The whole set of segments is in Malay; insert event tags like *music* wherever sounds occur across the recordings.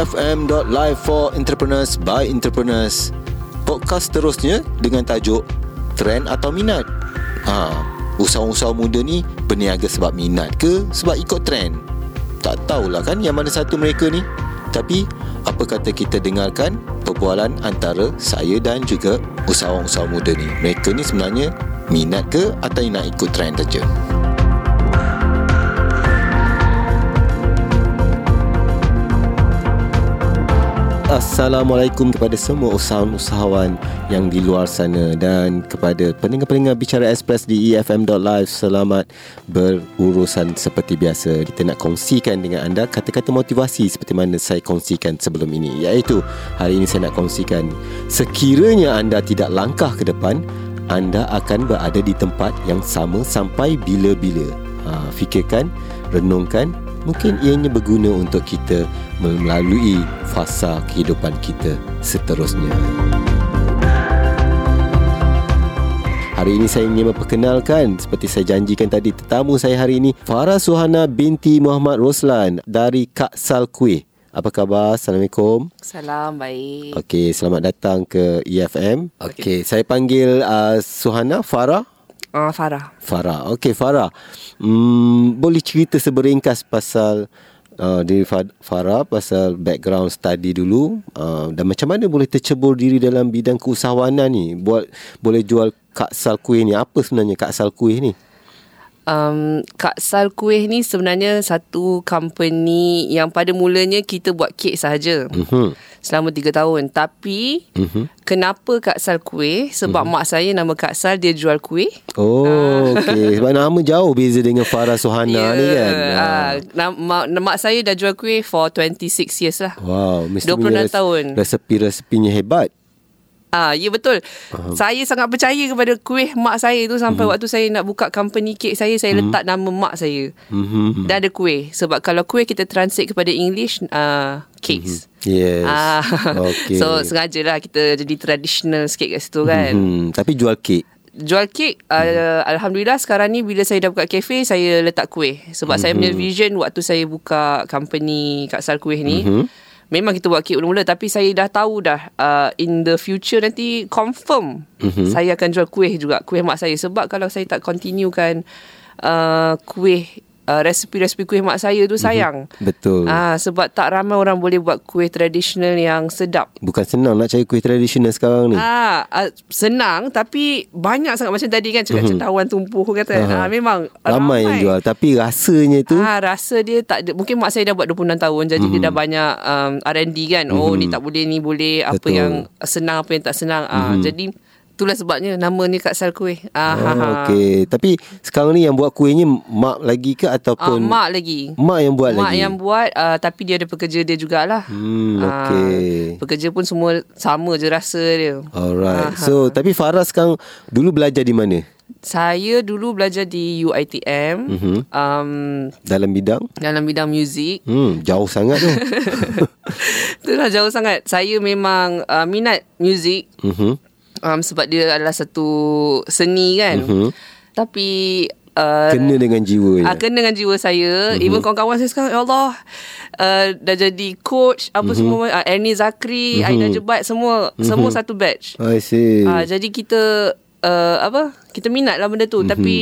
efm.live for entrepreneurs by entrepreneurs. Podcast terusnya dengan tajuk Trend atau Minat. Ha, usahawan-usahawan muda ni berniaga sebab minat ke sebab ikut trend? Tak tahulah kan yang mana satu mereka ni. Tapi apa kata kita dengarkan perbualan antara saya dan juga usahawan-usahawan muda ni. Mereka ni sebenarnya minat ke atau nak ikut trend saja? Assalamualaikum kepada semua usahawan-usahawan yang di luar sana dan kepada pendengar-pendengar Bicara Express di EFM.live selamat berurusan seperti biasa. Kita nak kongsikan dengan anda kata-kata motivasi seperti mana saya kongsikan sebelum ini iaitu hari ini saya nak kongsikan sekiranya anda tidak langkah ke depan anda akan berada di tempat yang sama sampai bila-bila. Ha, fikirkan, renungkan mungkin ianya berguna untuk kita melalui fasa kehidupan kita seterusnya. Hari ini saya ingin memperkenalkan seperti saya janjikan tadi tetamu saya hari ini Farah Suhana binti Muhammad Roslan dari Kak Sal Kuih. Apa khabar? Assalamualaikum. Salam baik. Okey, selamat datang ke EFM. Okey, saya panggil uh, Suhana Farah. Uh, Farah. Farah. Okey, Farah. Hmm, boleh cerita seberingkas pasal uh, diri Farah pasal background study dulu uh, dan macam mana boleh tercebur diri dalam bidang keusahawanan ni buat boleh jual kak sal kuih ni apa sebenarnya kak sal kuih ni um, Kak Sal Kuih ni sebenarnya satu company yang pada mulanya kita buat kek sahaja. Uh-huh. Selama tiga tahun. Tapi, uh-huh. kenapa Kak Sal Kuih? Sebab uh-huh. mak saya nama Kak Sal, dia jual kuih. Oh, uh. okey. Sebab nama jauh beza dengan Farah Sohana yeah. ni kan? Uh, nama, mak saya dah jual kuih for 26 years lah. Wow. 26 tahun. Resepi-resepinya hebat. Ah, ya betul. Uh, saya sangat percaya kepada kuih mak saya tu sampai uh-huh. waktu saya nak buka company kek saya saya uh-huh. letak nama mak saya. Uh-huh. Dan ada kuih sebab kalau kuih kita translate kepada English uh, cakes. Uh-huh. Yes. Ah. *laughs* Okay. so sengajalah kita jadi traditional sikit kat situ kan. Uh-huh. Tapi jual kek. Jual kek uh. Alhamdulillah sekarang ni Bila saya dah buka kafe Saya letak kuih Sebab uh-huh. saya punya vision Waktu saya buka company Kak Sal Kuih ni uh-huh memang kita buat kek mula-mula tapi saya dah tahu dah uh, in the future nanti confirm mm-hmm. saya akan jual kuih juga kuih mak saya sebab kalau saya tak continue kan uh, kuih uh, resipi-resipi kuih mak saya tu mhm. sayang. Mm-hmm. Betul. Ah uh, sebab tak ramai orang boleh buat kuih tradisional yang sedap. Bukan senang nak cari kuih tradisional sekarang ni. Ah uh, senang tapi banyak sangat macam tadi kan cakap mm-hmm. cendawan tumpuh kata. Ah uh, memang ramai, ramai yang jual tapi rasanya tu ah uh, rasa dia tak ada mungkin mak saya dah buat 26 tahun jadi mm-hmm. dia dah banyak um, R&D kan. Mm-hmm. Oh ni tak boleh ni boleh apa Betul. yang senang apa yang tak senang. Ah mm-hmm. uh, jadi Itulah sebabnya nama ni Kak Sal Kuih. Ah, oh, Okey. Tapi sekarang ni yang buat kuihnya mak lagi ke ataupun? Uh, mak lagi. Mak yang buat mak lagi? Mak yang buat uh, tapi dia ada pekerja dia jugalah. Hmm, okey. Uh, pekerja pun semua sama je rasa dia. Alright. Uh, so, tapi Farah sekarang dulu belajar di mana? Saya dulu belajar di UiTM. Mm-hmm. Um, dalam bidang? Dalam bidang muzik. Hmm, jauh sangat tu. *laughs* Itulah jauh sangat. Saya memang uh, minat muzik. Mm-hmm um, sebab dia adalah satu seni kan. Uh-huh. Tapi uh, kena dengan jiwa. Uh, kena dengan jiwa saya. Uh-huh. Even kawan-kawan saya sekarang ya Allah uh, dah jadi coach apa uh-huh. semua uh, Ernie Zakri, uh-huh. Aina Jebat semua uh-huh. semua satu batch. I see. Uh, jadi kita uh, apa kita minat lah benda tu mm-hmm. tapi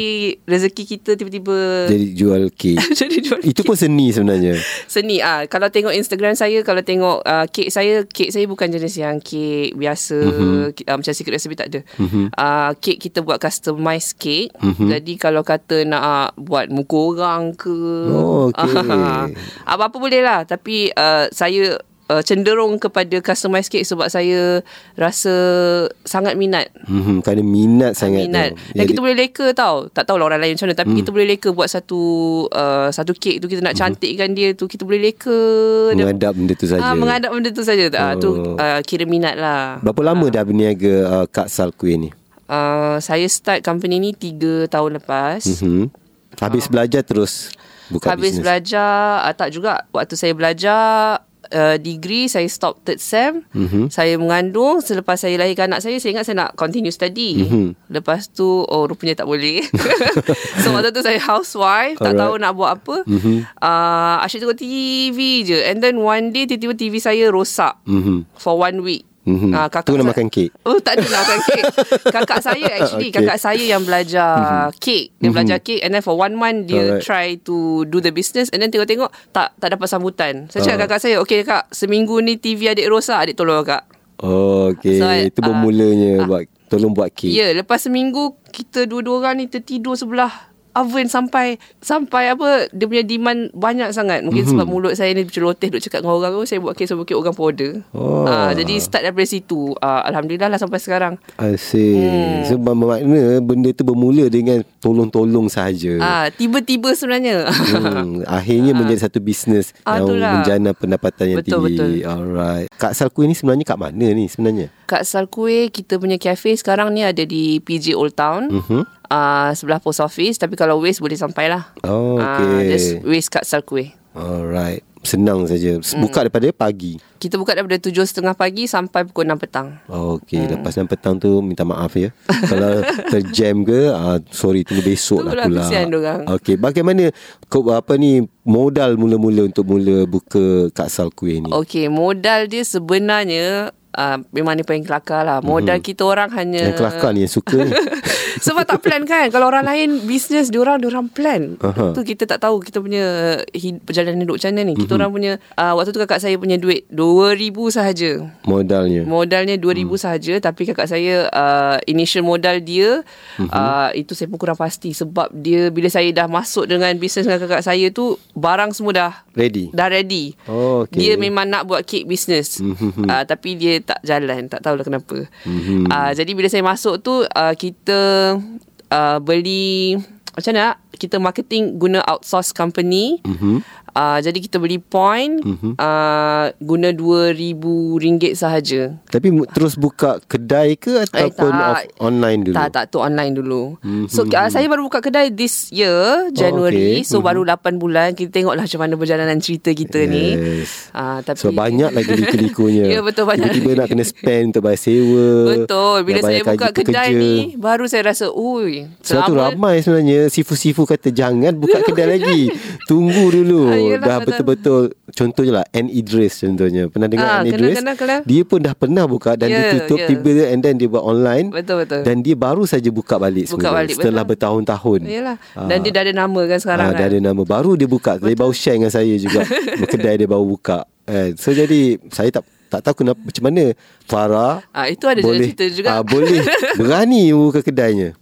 rezeki kita tiba-tiba jadi jual kek *laughs* jadi jual itu pun seni sebenarnya seni ah kalau tengok Instagram saya kalau tengok uh, kek saya kek saya bukan jenis yang kek biasa mm-hmm. uh, macam secret recipe tak ada mm-hmm. uh, kek kita buat customized kek mm-hmm. jadi kalau kata nak uh, buat muka orang ke oh, okay. uh, *laughs* apa-apa boleh lah tapi uh, saya uh, cenderung kepada customized cake sebab saya rasa sangat minat. Hmm, kerana minat sangat. Minat. Tu. Dan Jadi, kita boleh leka tau. Tak tahu lah orang lain macam mana. Tapi hmm. kita boleh leka buat satu uh, satu kek tu. Kita nak hmm. cantikkan dia tu. Kita boleh leka. Mengadap benda tu saja. Ah, mengadap benda tu saja. Oh. Uh, tu uh, kira minat lah. Berapa lama uh. dah berniaga uh, Kak Sal Kuih ni? Uh, saya start company ni 3 tahun lepas. Hmm. Habis uh. belajar terus buka Habis business? belajar, uh, tak juga. Waktu saya belajar, uh, degree Saya stop third sem mm-hmm. Saya mengandung Selepas saya lahirkan anak saya Saya ingat saya nak continue study mm-hmm. Lepas tu Oh rupanya tak boleh *laughs* So waktu tu saya housewife Tak Alright. tahu nak buat apa mm-hmm. uh, Asyik tengok TV je And then one day Tiba-tiba TV saya rosak Mhm. For one week Mhm. Ah, Tu nak makan kek? Oh tak ada nak makan kek *laughs* Kakak saya actually Okay. Kakak saya yang belajar kek Dia belajar kek And then for one month Dia Alright. try to Do the business And then tengok-tengok Tak tak dapat sambutan Saya cakap Ah. kakak saya Okay kak Seminggu ni TV adik rosak Adik tolong kakak Oh, okay. So, Itu ah, bermulanya buat tolong buat kek. Ya yeah, lepas seminggu Kita dua-dua orang ni Tertidur sebelah oven sampai sampai apa dia punya demand banyak sangat mungkin mm-hmm. sebab mulut saya ni celoteh duk cakap dengan orang oh saya buat buat kek orang pun order Oh. Ah, jadi start daripada situ Ah, alhamdulillah lah sampai sekarang I see. Hmm. So bermakna benda tu bermula dengan tolong-tolong sahaja. Ah, tiba-tiba sebenarnya. Hmm, *laughs* akhirnya menjadi satu bisnes Ah, yang itulah. menjana pendapatan yang Betul, tinggi. Alright. Kak Sal Kuih ni sebenarnya kat mana ni sebenarnya? Kat Sal Kuih, kita punya cafe sekarang ni ada di PJ Old Town. Mhm. Uh, sebelah post office. Tapi kalau waste boleh sampai lah. Oh, Ah, okay. just waste kat Kuih. Alright. Senang saja. Hmm. Buka daripada pagi. Kita buka daripada 7.30 pagi sampai pukul 6 petang. Oh, okay. Hmm. Lepas 6 petang tu minta maaf ya. *laughs* Kalau terjam ke, ah, sorry tunggu besok lah pula. kesian dorang. Okay. Bagaimana kau apa ni modal mula-mula untuk mula buka Kak Sal Kuih ni? Okay, modal dia sebenarnya uh, memang ni paling kelakar lah. Modal kita orang hanya... Mhm. Yang kelakar ni yang suka ni. *laughs* Sebab tak plan kan Kalau orang lain Bisnes diorang Diorang plan. Tu kita tak tahu Kita punya hid- Perjalanan hidup macam mana ni Mhm. Kita orang punya uh, Waktu tu kakak saya punya duit RM2,000 sahaja Modalnya. Modalnya RM2,000 hmm. sahaja Tapi kakak saya uh, Initial modal dia Mhm. uh, Itu saya pun kurang pasti Sebab dia Bila saya dah masuk Dengan bisnes dengan kakak saya tu Barang semua dah Ready? Dah ready Oh, okay. Dia memang nak buat cake business Mhm. uh, Tapi dia tak jalan Tak tahulah kenapa Mhm. uh, Jadi bila saya masuk tu uh, Kita uh, Beli Macam mana Kita marketing Guna outsource company Mhm. Uh, Jadi kita beli point Mhm. uh, Guna RM2,000 sahaja Tapi terus buka kedai ke ataupun tak. off, online dulu? Tak, tak. Tu online dulu. Mhm. So, uh, saya baru buka kedai this year, January. okay. So, Mhm. baru 8 bulan. Kita tengoklah macam mana perjalanan cerita kita ni. Yes. Uh, tapi, Sebab banyak lagi liku-likunya. *laughs* Ya, betul, banyak Tiba-tiba nak kena spend untuk bayar sewa. Betul. Bila saya buka kedai pekerja. ni, baru saya rasa, ui. Sebab tu ramai sebenarnya Sifu-sifu kata Jangan buka *laughs* kedai lagi Tunggu dulu yelah, Dah betul. betul-betul Contohnya lah Anne Idris contohnya Pernah dengar Ah, Anne kenal, Idris kenal, kenal. Dia pun dah pernah buka Dan dia Ya, tutup ya. Tiba And then dia buat online Betul, betul. Dan dia baru saja buka balik Buka balik, Setelah betul. bertahun-tahun Yalah. Dan dia dah ada nama kan sekarang Ah, kan. Dah ada nama Baru dia buka Dia baru share dengan saya juga *laughs* Kedai dia baru buka eh, So jadi Saya tak tak tahu kenapa macam mana Farah Ah, itu ada boleh, cerita juga. ah, boleh *laughs* berani buka kedainya.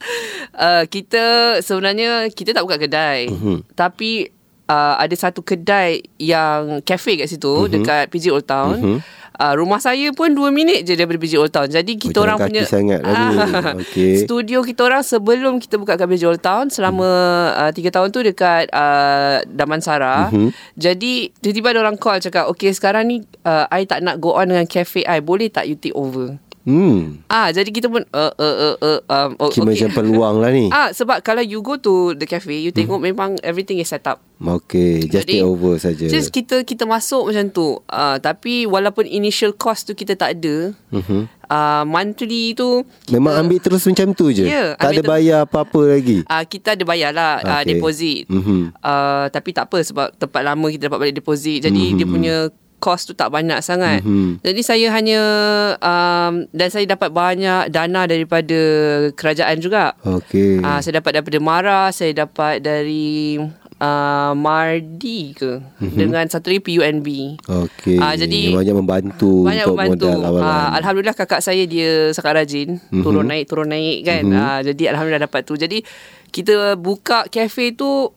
Uh, kita sebenarnya kita tak buka kedai. Mhm. Tapi uh, ada satu kedai yang cafe kat situ Mhm. dekat PJ Old Town. Uh, rumah saya pun 2 minit je daripada PJ Old Town. Jadi kita Oh, orang punya sangat lah ni. *laughs* Okey. Studio kita orang sebelum kita buka kat PJ Old Town selama uh, 3 tahun tu dekat uh, Damansara. Mhm. Jadi tiba-tiba ada orang call cakap, "Okay, sekarang ni uh, I tak nak go on dengan cafe I. Boleh tak you take over?" Hmm. Ah, jadi kita pun uh, uh, uh, uh, um, oh, Kira macam peluang lah ni. *laughs* Ah sebab kalau you go to the cafe you tengok hmm. memang everything is set up. Okay, just take over saja. Just kita kita masuk macam tu. Ah tapi walaupun initial cost tu kita tak ada. Mhm. Ah monthly tu kita, Memang ambil terus macam tu je. Ya, tak ada tu- bayar apa-apa lagi. Ah kita ada bayar lah ah, Okay. deposit. Mhm. Ah tapi tak apa sebab tempat lama kita dapat balik deposit. Jadi Mhm. dia punya cost tu tak banyak sangat. Mhm. Jadi saya hanya um, dan saya dapat banyak dana daripada kerajaan juga. Okay. Ah, saya dapat daripada Mara, saya dapat dari uh, Mardi ke mm-hmm. dengan satu lagi PUNB. Okay. Ah, jadi- banyak membantu Banyak untuk membantu. modal awalan. Ah, Alhamdulillah kakak saya dia sangat rajin. Mhm. Turun naik, turun naik kan. Mhm. Ah, jadi Alhamdulillah dapat tu. Jadi kita buka cafe tu,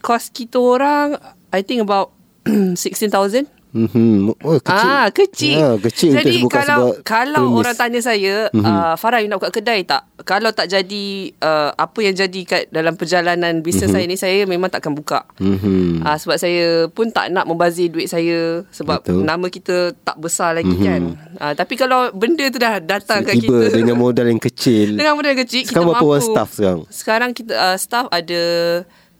kos kita orang, I think about *clears throat* 16,000. Mhm. Oh, kecil. Ah, kecil. Ya, kecil Jadi kalau kalau premis. orang tanya saya, mm-hmm. uh, Farah you nak buka kedai tak? Kalau tak jadi uh, apa yang jadi kat dalam perjalanan bisnes mm-hmm. saya ni, saya memang takkan buka. Mhm. Ah sebab saya pun tak nak membazir duit saya sebab Betul. Nama kita tak besar lagi Mhm. mm-hmm. kan. Ah tapi kalau benda tu dah datang kat kita dengan modal yang kecil. dengan modal kecil Sekarang kita berapa mampu. staff sekarang? Sekarang kita uh, staff ada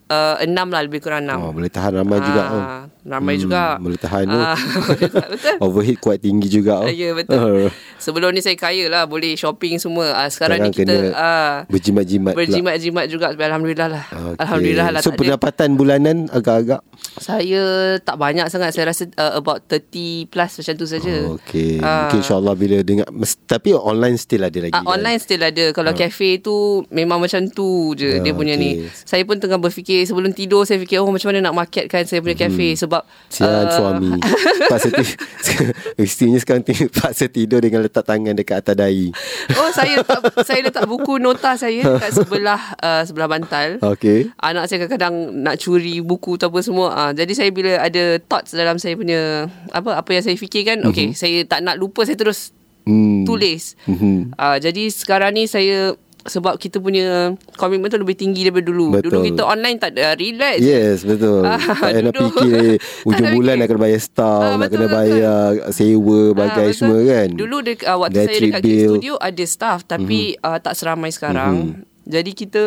uh, enam lah lebih kurang enam. Oh, boleh tahan ramai juga. Oh. Ah, Ramai juga. Boleh tahan tu. Ah, *laughs* *laughs* boleh tahan, Betul. Overhead kuat tinggi juga. Oh. Ya betul. *laughs* Sebelum ni saya kaya lah Boleh shopping semua. Ah, Sekarang, Sekarang ni kita ah, Berjimat-jimat Berjimat-jimat juga Alhamdulillah lah. Okey. Alhamdulillah lah So tak ada. pendapatan bulanan agak-agak? Saya tak banyak sangat. Saya rasa uh, about 30 plus macam tu saja. Oh, Okay Ah. Mungkin insyaAllah bila dengar mes- Tapi online still ada lagi Ah, kan? online still ada. Kalau cafe tu Memang macam tu je Ah, Dia punya okay. ni Saya pun tengah berfikir Sebelum tidur Saya fikir Oh macam mana nak marketkan Saya punya cafe? Sebab Sian ah, suami *laughs* Paksa tidur *laughs* Isterinya sekarang tidur, Paksa tidur dengan letak tangan dekat atas dahi Oh saya letak *laughs* Saya letak buku nota saya Dekat sebelah uh, Sebelah bantal Okay Anak saya kadang-kadang Nak curi buku tu apa semua uh, Jadi saya bila ada Thoughts dalam saya punya Apa apa yang saya fikirkan mm-hmm. Okay saya tak nak lupa Saya terus hmm. tulis Mhm. uh, Jadi sekarang ni saya sebab kita punya komitmen tu lebih tinggi daripada dulu. Betul. Dulu kita online tak ada relax. Yes betul *laughs* Ah, Tak payah nak fikir *laughs* Tak Ujung nak bulan fikir. nak kena bayar staff Ah, Nak betul, kena betul. bayar Sewa Bagai Ah, betul. semua kan Dulu dek, uh, waktu saya Electric dekat bill. Studio ada staff tapi mm-hmm. uh, tak seramai sekarang. Mm-hmm. Jadi kita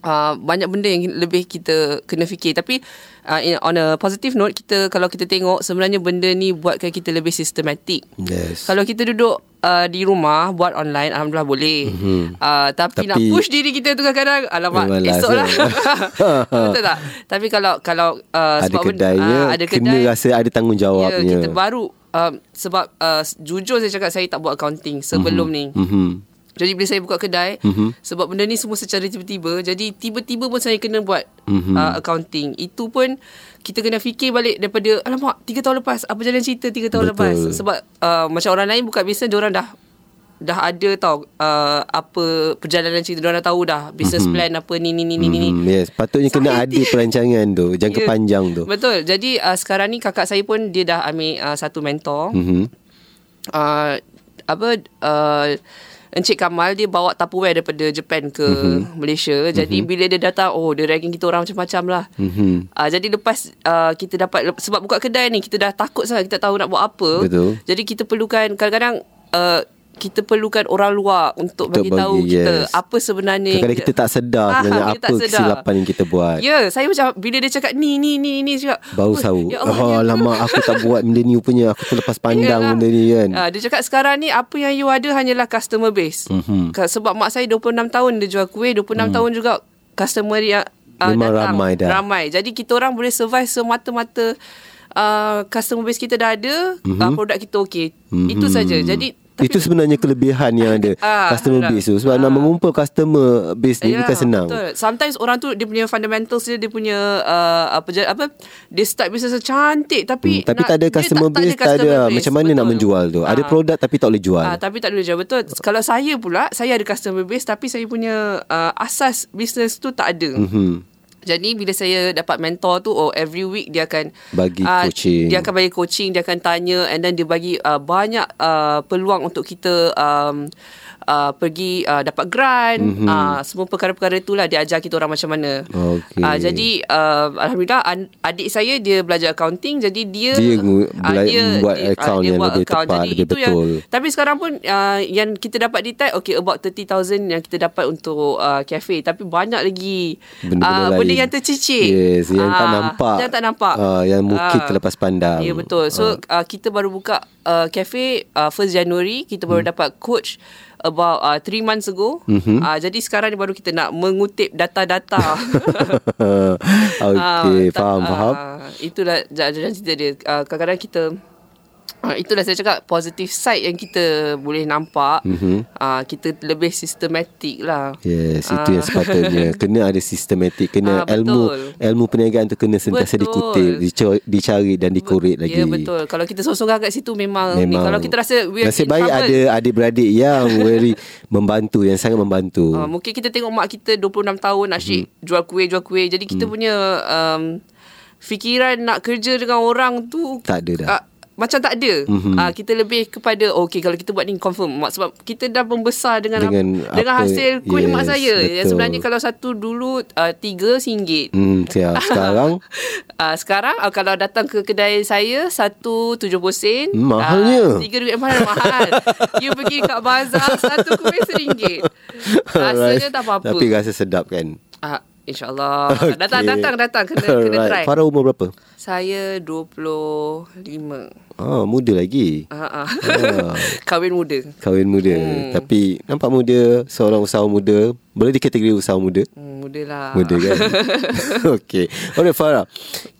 uh, banyak benda yang lebih kita kena fikir tapi uh, in, on a positive note kita kalau kita tengok sebenarnya benda ni buatkan kita lebih sistematik. Yes Kalau kita duduk uh, di rumah buat online alhamdulillah boleh. Mm-hmm. Uh, tapi, Tapi- nak push diri kita tu kadang-kadang alamak Malas, esok lah. *laughs* *laughs* Betul tak? Tapi kalau kalau uh, Ada sebab kedainya ah, ada Kena kedai rasa ada tanggungjawabnya Ya, kita baru um, sebab uh, jujur saya cakap saya tak buat accounting sebelum mm-hmm. ni. Mhm. Jadi bila saya buka kedai mm-hmm. sebab benda ni semua secara tiba-tiba jadi tiba-tiba pun saya kena buat mm-hmm. uh, accounting. Itu pun kita kena fikir balik daripada alamak 3 tahun lepas apa jalan cerita 3 tahun Betul. lepas sebab uh, macam orang lain buka bisnes orang dah dah ada tau uh, apa perjalanan cerita orang dah tahu dah business mm-hmm. plan apa ni ni ni ni ni. Mhm. Yes Patutnya kena Saya ada perancangan tu Jangka Ya. panjang tu Betul. Jadi uh, sekarang ni kakak saya pun dia dah ambil uh, satu mentor. Mhm. uh, apa uh, Encik Kamal dia bawa Tupperware daripada Japan ke mm-hmm. Malaysia. Jadi mm-hmm. bila dia datang oh dia ragging kita orang macam-macam lah. Mhm. Uh, jadi lepas uh, kita dapat sebab buka kedai ni kita dah takut sangat kita tahu nak buat apa. Betul. Jadi kita perlukan kadang-kadang uh, kita perlukan orang luar untuk, bagi tahu bagi, kita yes. apa sebenarnya. Kadang-kadang kita tak sedar Ah, sebenarnya apa tak sedar. kesilapan yang kita buat. Ya, saya macam bila dia cakap ni ni ni ni cakap Baru "Oh, tahu. Ya Allah, oh, ya Allah." lama aku tak buat benda ni punya. Aku terlepas *laughs* pandang Yalah. benda ni kan. Ah, dia cakap sekarang ni apa yang you ada hanyalah customer base. Mhm. Mm-hmm. Sebab mak saya 26 tahun dia jual kuih, 26 mm. tahun juga customer yang uh, Memang datang. ramai dah. Ramai. Jadi kita orang boleh survive semata-mata uh, customer base kita dah ada, mm-hmm. uh, produk kita okey. Mm-hmm. Itu saja. Jadi Itu sebenarnya kelebihan yang ada Ah, customer alhamdulillah. base tu. Sebab nak mengumpul customer base ni Ya, bukan senang. Betul. Sometimes orang tu dia punya fundamentals dia dia punya uh, apa apa dia start business cantik tapi Hmm, tapi nak, tak ada customer base, tak ada. customer base. Macam mana nak Betul. menjual tu? Ada Ah. produk tapi tak boleh jual. Ah, tapi tak boleh jual betul. Kalau saya pula, saya ada customer base tapi saya punya uh, asas bisnes tu tak ada. Mhm. Jadi bila saya dapat mentor tu oh every week dia akan Bagi ah, coaching. Dia akan bagi coaching, dia akan tanya and then dia bagi uh, banyak uh, peluang untuk kita um, uh, pergi uh, dapat grant, Mhm. mm-hmm. uh, semua perkara-perkara itulah dia ajar kita orang macam mana. Okey. Uh, jadi uh, alhamdulillah adik saya dia belajar accounting jadi dia Dia ah, bela- buat account yang buat lebih tepat, Jadi lebih itu yang betul. tapi sekarang pun uh, yang kita dapat detail okay about 30,000 yang kita dapat untuk uh, cafe tapi banyak lagi Benda-benda uh, benda. Yang tercicit. Yes, yang tak Ah, nampak. Yang tak nampak. Ah, yang mungkin Ah. terlepas pandang. Ya betul. So uh, kita baru buka uh, cafe uh, 1 January, kita baru Hmm. dapat coach about uh, 3 months ago. Mhm. Uh, jadi sekarang ni baru kita nak mengutip data-data. *laughs* Okey, Ah, tak- faham, faham. ah, itulah jalan cerita dia. Uh, kadang-kadang kita Uh, itulah saya cakap positive side yang kita boleh nampak. Mhm. Uh, kita lebih sistematik lah. Yes, itu Ah. yang sepatutnya. *laughs* Kena ada sistematik, kena Ah, ilmu betul. ilmu perniagaan tu kena sentiasa Betul. dikutip, dicari dan dikorek lagi. Ya betul. Kalau kita sorang-sorang kat situ memang, ni. Memang. Kalau kita rasa we are Nasib baik trouble, ada adik-beradik yang very membantu, yang sangat membantu. Uh, mungkin kita tengok mak kita 26 tahun asyik hmm. jual kuih jual kuih. Jadi kita hmm. punya um, fikiran nak kerja dengan orang tu Tak ada dah. Uh, macam tak ada. Mhm. Uh, kita lebih kepada okay kalau kita buat ni confirm mak sebab kita dah membesar dengan Dengan ap- dengan apa- hasil kuih yes, mak saya. Yang betul. sebenarnya kalau satu dulu uh, tiga singgit. Hmm, siap. *laughs* Sekarang Uh, sekarang uh, kalau datang ke kedai saya satu tujuh puluh sen. Mahalnya. Uh, Tiga ringgit mahal mahal. you pergi kat bazar satu kuih seringgit. Rasanya tak apa-apa. Tapi rasa sedap kan? Uh, InsyaAllah. Okay. Datang, datang, datang. Kena, kena try. Farah umur berapa? Saya 25. Ah, muda lagi. Ha ah. *laughs* Kahwin muda. Kahwin muda. Hmm. Tapi nampak muda, seorang usahawan muda. Boleh dikategori usahawan muda? Hmm, muda lah. Muda kan? *laughs* *laughs* okay. Alright Farah.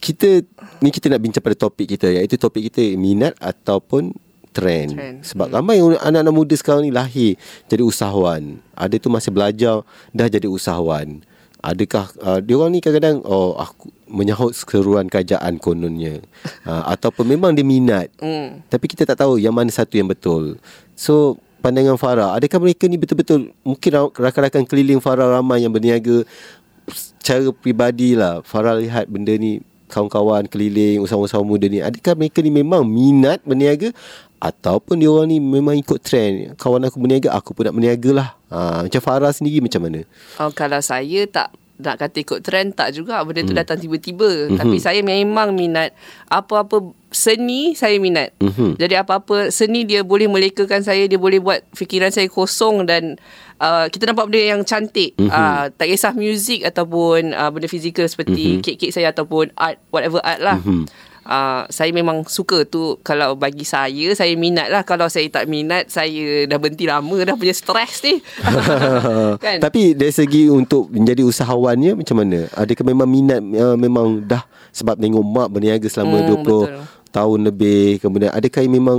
Kita, ni kita nak bincang pada topik kita. Iaitu topik kita minat ataupun trend. trend. Sebab hmm. ramai anak-anak muda sekarang ni lahir jadi usahawan. Ada tu masih belajar, dah jadi usahawan adakah uh, dia orang ni kadang-kadang oh aku menyahut keseruan kerajaan kononnya. *laughs* Uh, ataupun memang dia minat. Mm. tapi kita tak tahu yang mana satu yang betul. So pandangan Farah adakah mereka ni betul-betul mungkin rakan-rakan keliling Farah ramai yang berniaga secara lah. Farah lihat benda ni kawan-kawan keliling usahawan-usahawan muda ni. Adakah mereka ni memang minat berniaga Ataupun dia orang ni memang ikut trend Kawan aku berniaga Aku pun nak berniaga lah ha, Macam Farah sendiri macam mana oh, Kalau saya tak nak kata ikut trend tak juga benda tu hmm. datang tiba-tiba mm-hmm. tapi saya memang minat apa-apa seni saya minat mm-hmm. jadi apa-apa seni dia boleh melekakan saya dia boleh buat fikiran saya kosong dan uh, kita nampak benda yang cantik mm-hmm. uh, tak kisah muzik ataupun uh, benda fizikal seperti mm-hmm. kek-kek saya ataupun art whatever art lah mm-hmm uh, saya memang suka tu kalau bagi saya saya minat lah. Kalau saya tak minat saya dah berhenti lama dah punya stres ni. *laughs* Kan? tapi dari segi untuk menjadi usahawannya macam mana? Adakah memang minat uh, memang dah? Sebab tengok mak berniaga selama hmm, 20 betul. tahun lebih. Kemudian adakah memang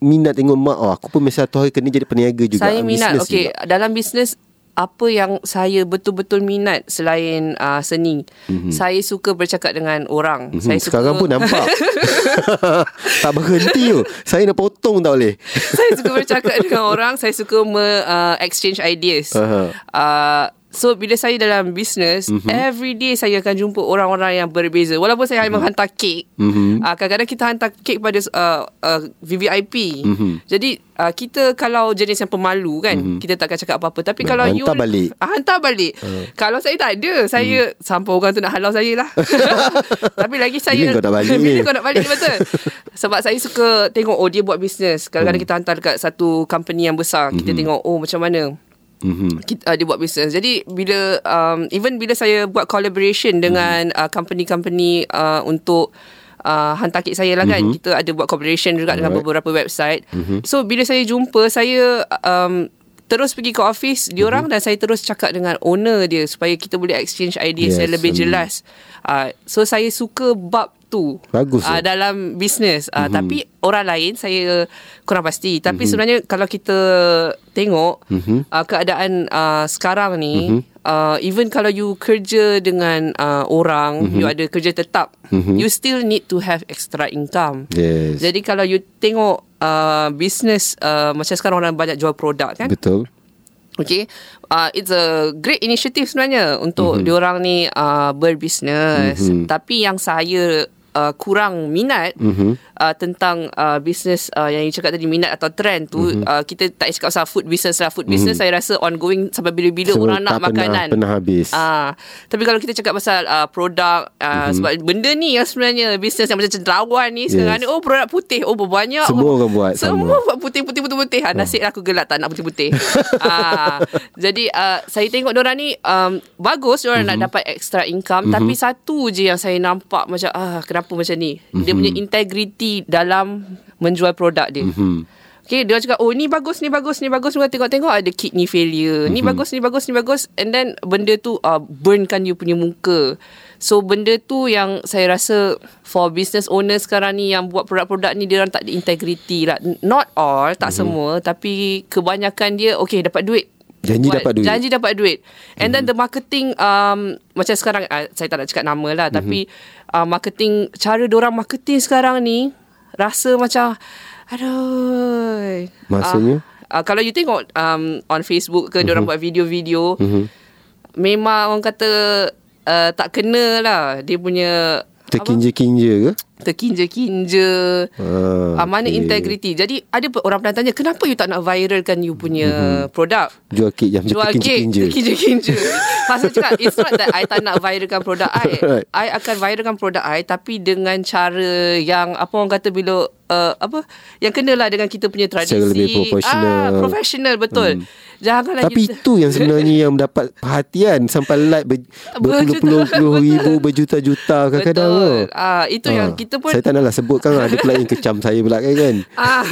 minat tengok mak? Oh aku pun mesti satu hari kena jadi peniaga juga. Saya minat okey dalam bisnes apa yang saya betul-betul minat selain uh, seni. Mm-hmm. Saya suka bercakap dengan orang. Mm-hmm. Saya suka Sekarang pun nampak. *laughs* tak berhenti tu. Saya nak potong tak boleh. saya suka bercakap dengan orang. Saya suka me, uh, exchange ideas. Uh-huh. Uh, So bila saya dalam business mm-hmm. Every day saya akan jumpa Orang-orang yang berbeza Walaupun saya mm-hmm. hantar kek mm-hmm. uh, Kadang-kadang kita hantar kek pada uh, uh, VVIP mm-hmm. Jadi uh, Kita kalau jenis yang pemalu kan mm-hmm. Kita tak akan cakap apa-apa Tapi Man, kalau hantar you balik. Uh, hantar balik uh. Kalau saya tak ada Saya mm. Sampai orang tu nak halau saya lah *laughs* Tapi lagi saya Bila kau nak balik *laughs* Bila kau nak balik betul Sebab saya suka Tengok oh dia buat business Kadang-kadang mm. kita hantar dekat Satu company yang besar Kita mm-hmm. tengok Oh macam mana Mm-hmm. Kita, uh, dia buat business. Jadi bila um, even bila saya buat collaboration dengan mm-hmm. uh, company-company uh, untuk uh, hantar kit saya lah kan, mm-hmm. kita ada buat collaboration juga Alright. dengan beberapa website. Mm-hmm. So bila saya jumpa saya um, terus pergi ke office diorang mm-hmm. dan saya terus cakap dengan owner dia supaya kita boleh exchange ideas yes, yang lebih jelas. Uh, so saya suka bab tu Bagus uh, dalam bisnes uh, mm-hmm. tapi orang lain saya kurang pasti tapi mm-hmm. sebenarnya kalau kita tengok mm-hmm. uh, keadaan uh, sekarang ni mm-hmm. uh, even kalau you kerja dengan uh, orang mm-hmm. you ada kerja tetap mm-hmm. you still need to have extra income yes. jadi kalau you tengok uh, bisnes uh, macam sekarang orang banyak jual produk kan betul Okay, uh, it's a great initiative sebenarnya untuk mm-hmm. diorang ni uh, berbisnes. Mm-hmm. Tapi yang saya uh, kurang minat mm-hmm. Uh, tentang uh, bisnes uh, yang you cakap tadi minat atau trend tu mm-hmm. uh, kita tak cakap pasal food business lah food mm-hmm. business saya rasa ongoing sampai bila-bila Semua orang nak makanan pernah habis uh, tapi kalau kita cakap pasal uh, produk uh, mm-hmm. sebab benda ni yang sebenarnya bisnes yang macam cenderawang ni sekarang ni oh produk putih oh banyak semua orang buat semua buat putih-putih-putih uh. nasib aku gelak tak nak putih-putih uh, *laughs* jadi uh, saya tengok orang ni um, bagus orang mm-hmm. nak dapat extra income mm-hmm. tapi satu je yang saya nampak macam ah kenapa apa macam ni. Mm-hmm. Dia punya integriti dalam menjual produk dia. Mm-hmm. Okay, dia cakap, oh ni bagus, ni bagus, ni bagus. Mereka tengok-tengok ada kidney failure. Mm-hmm. Ni bagus, ni bagus, ni bagus. And then benda tu uh, burnkan you punya muka. So benda tu yang saya rasa for business owner sekarang ni yang buat produk-produk ni dia orang tak ada integriti lah. Not all, tak mm-hmm. semua. Tapi kebanyakan dia, okay dapat duit. Janji buat, dapat duit. Janji dapat duit. And mm-hmm. then mhm. the marketing um macam sekarang uh, saya tak nak cakap nama lah mm-hmm. tapi uh, marketing cara orang marketing sekarang ni rasa macam aduh. Maksudnya? Uh, uh, kalau you tengok um on Facebook ke mm-hmm. orang buat video-video mm-hmm. memang orang kata uh, tak kena lah dia punya terkinja-kinja ke? Terkinja-kinja. Ah, Ah, mana okey. integriti. Jadi ada orang pernah tanya, kenapa you tak nak viralkan you punya mm-hmm. produk? Jual kek yang Jual terkinja-kinja. terkinja-kinja. *laughs* Pasal cakap, it's not that I tak nak viralkan produk I. *laughs* Right. I akan viralkan produk I tapi dengan cara yang apa orang kata bila uh, apa yang kenalah dengan kita punya tradisi. Secara lebih profesional. Ah, profesional betul. Hmm. Janganlah Tapi kita itu yang sebenarnya yang mendapat perhatian sampai like ber, berpuluh-puluh ribu, *laughs* berjuta-juta kadang-kadang. Betul. tau. Ah, itu yang Ah, kita pun Saya tak naklah sebutkan lah. Ada pula yang kecam saya pula kan. kan. *laughs* ah,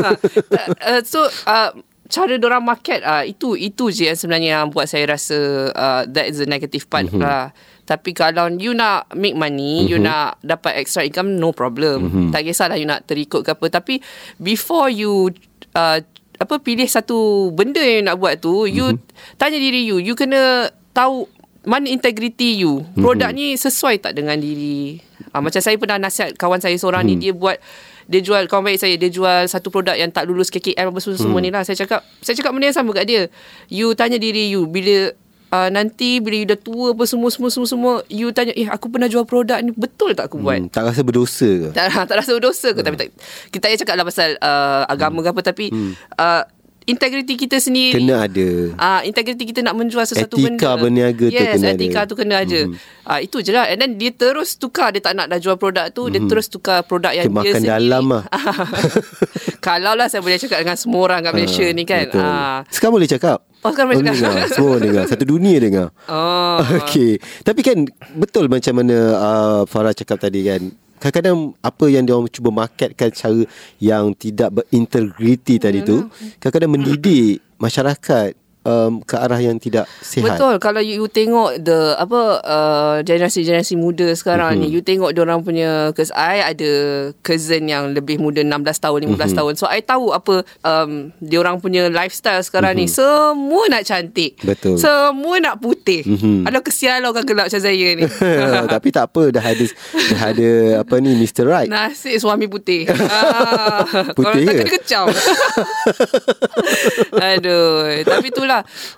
uh, so uh, cara orang market uh, itu itu je yang sebenarnya yang buat saya rasa uh, that is the negative part mm-hmm. lah. Tapi kalau you nak make money, mm-hmm. you nak dapat extra income, no problem. Mm-hmm. Tak kisahlah you nak terikut ke apa. Tapi before you uh, apa pilih satu benda yang you nak buat tu, you mm-hmm. tanya diri you, you kena tahu mana integriti you. Produk mm-hmm. ni sesuai tak dengan diri. Uh, macam saya pernah nasihat kawan saya seorang mm-hmm. ni dia buat dia jual kawan baik saya dia jual satu produk yang tak lulus KKM apa semua semua ni lah saya cakap saya cakap benda yang sama kat dia you tanya diri you bila uh, nanti bila you dah tua apa semua semua semua semua you tanya eh aku pernah jual produk ni betul tak aku buat Hmm, tak rasa berdosa ke? tak, *laughs* tak rasa berdosa ke tapi tak, kita tak cakap lah pasal uh, agama ke apa tapi uh, integriti kita sendiri Kena ada. Ah, uh, integriti kita nak menjual sesuatu Etika benda. berniaga tu yes, kena etika ada. tu kena ada. Mm-hmm. Ah, itu je lah. And then dia terus tukar. Dia tak nak dah jual produk tu. Mm-hmm. Dia terus tukar produk yang Dia dia sendiri. dalam lah. *laughs* Kalau lah saya boleh cakap dengan semua orang kat Malaysia ni kan. Ah. Sekarang boleh cakap? Oh, sekarang boleh cakap. dengar. Semua dengar. Satu dunia dengar. Oh. *laughs* Okey. Tapi kan betul macam mana uh, Farah cakap tadi kan. Kadang-kadang apa yang dia orang cuba marketkan cara yang tidak berintegriti tadi tu, kadang-kadang mendidik masyarakat um, ke arah yang tidak sihat. Betul kalau you, you tengok the apa uh, generasi-generasi muda sekarang mm-hmm. ni you tengok orang punya cause I ada cousin yang lebih muda 16 tahun 15 mm-hmm. tahun so I tahu apa um, orang punya lifestyle sekarang mm-hmm. ni semua nak cantik Betul. semua nak putih Mhm. mm-hmm. aduh kesian lah orang gelap macam saya ni *laughs* Tapi tak apa dah ada dah ada apa ni Mr. Right. Nasib suami putih *laughs* ah, Putih Kalau tak ke? kena kecam *laughs* Aduh Tapi itulah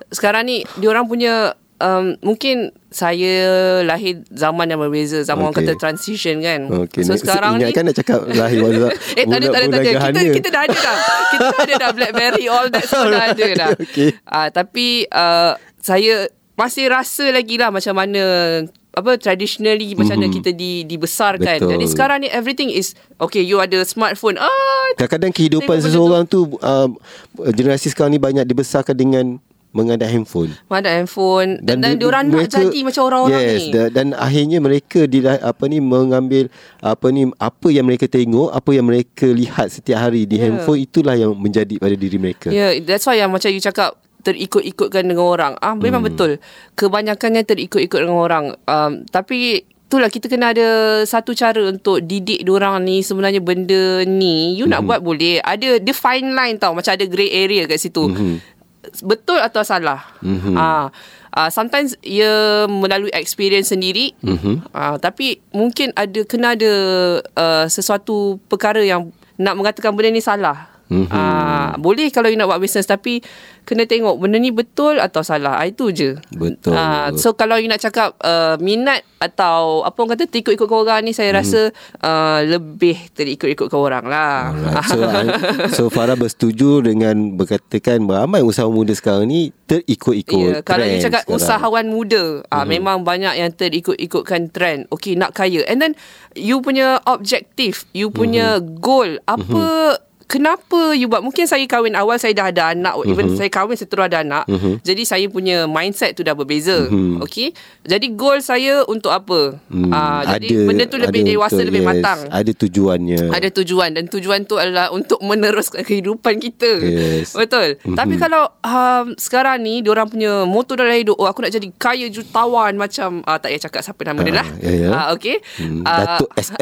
Sekarang ni Diorang punya um, Mungkin Saya Lahir zaman yang berbeza Zaman orang Okey. kata transition kan Okey. So ni- sekarang ni ingatkan nak cakap lahir wala. *laughs* Eh tak ada tak ada tak ada kita, kita dah ada dah Kita dah ada dah Blackberry All that semua dah ada dah *laughs* Okey. Ah, Tapi uh, Saya Masih rasa lagi lah Macam mana apa traditionally macam mana kita di dibesarkan. Betul. Jadi sekarang ni everything is okay you ada smartphone. Ah Kadang-kadang kehidupan seseorang tu, um, generasi sekarang ni banyak dibesarkan dengan mengandai handphone. Mana handphone dan, dan, dan di- diorang nak jadi macam orang-orang yes, ni. da- dan akhirnya mereka di apa ni mengambil apa ni apa yang mereka tengok, apa yang mereka lihat setiap hari di Yeah. handphone itulah yang menjadi pada diri mereka. Ya, yeah, that's why yang macam you cakap terikut-ikutkan dengan orang. Ah memang hmm. betul. Kebanyakannya terikut-ikut dengan orang. Um, tapi itulah kita kena ada satu cara untuk didik orang ni sebenarnya benda ni you nak Mhm. buat boleh. Ada dia fine line tau macam ada grey area kat situ. Mhm. Betul atau salah. Mhm. Ah uh, sometimes ia melalui experience sendiri. Mhm. Uh, tapi mungkin ada kena ada uh, sesuatu perkara yang nak mengatakan benda ni salah. Mhm. Uh, boleh kalau you nak buat bisnes tapi kena tengok benda ni betul atau salah. Ah, itu je. Betul. Uh, so kalau you nak cakap uh, minat atau apa orang kata terikut-ikut ke orang ni saya Mhm. rasa uh, lebih terikut-ikut ke orang lah. Alright. *laughs* So, so Farah bersetuju dengan berkatakan ramai usahawan muda sekarang ni terikut-ikut Ya, kalau you trend cakap sekarang. usahawan muda, ah memang banyak yang terikut-ikutkan trend. Okay, nak kaya. And then you punya objektif, you punya goal, apa Kenapa you buat Mungkin saya kahwin awal Saya dah ada anak Even saya kahwin Saya terus ada anak Jadi saya punya Mindset tu dah berbeza Okay Jadi goal saya Untuk apa Hmm, Ah, Jadi benda tu lebih ada dewasa untuk- Lebih yes, matang Ada tujuannya. ada tujuan dan tujuan tu adalah untuk meneruskan kehidupan kita. Yes. Betul. Mm-hmm. Tapi kalau um, sekarang ni orang punya moto dalam hidup oh aku nak jadi kaya jutawan macam uh, tak payah cakap siapa nama dia Ah, lah. ya, ya. Ah, okey. Hmm, Ah, Datuk SL.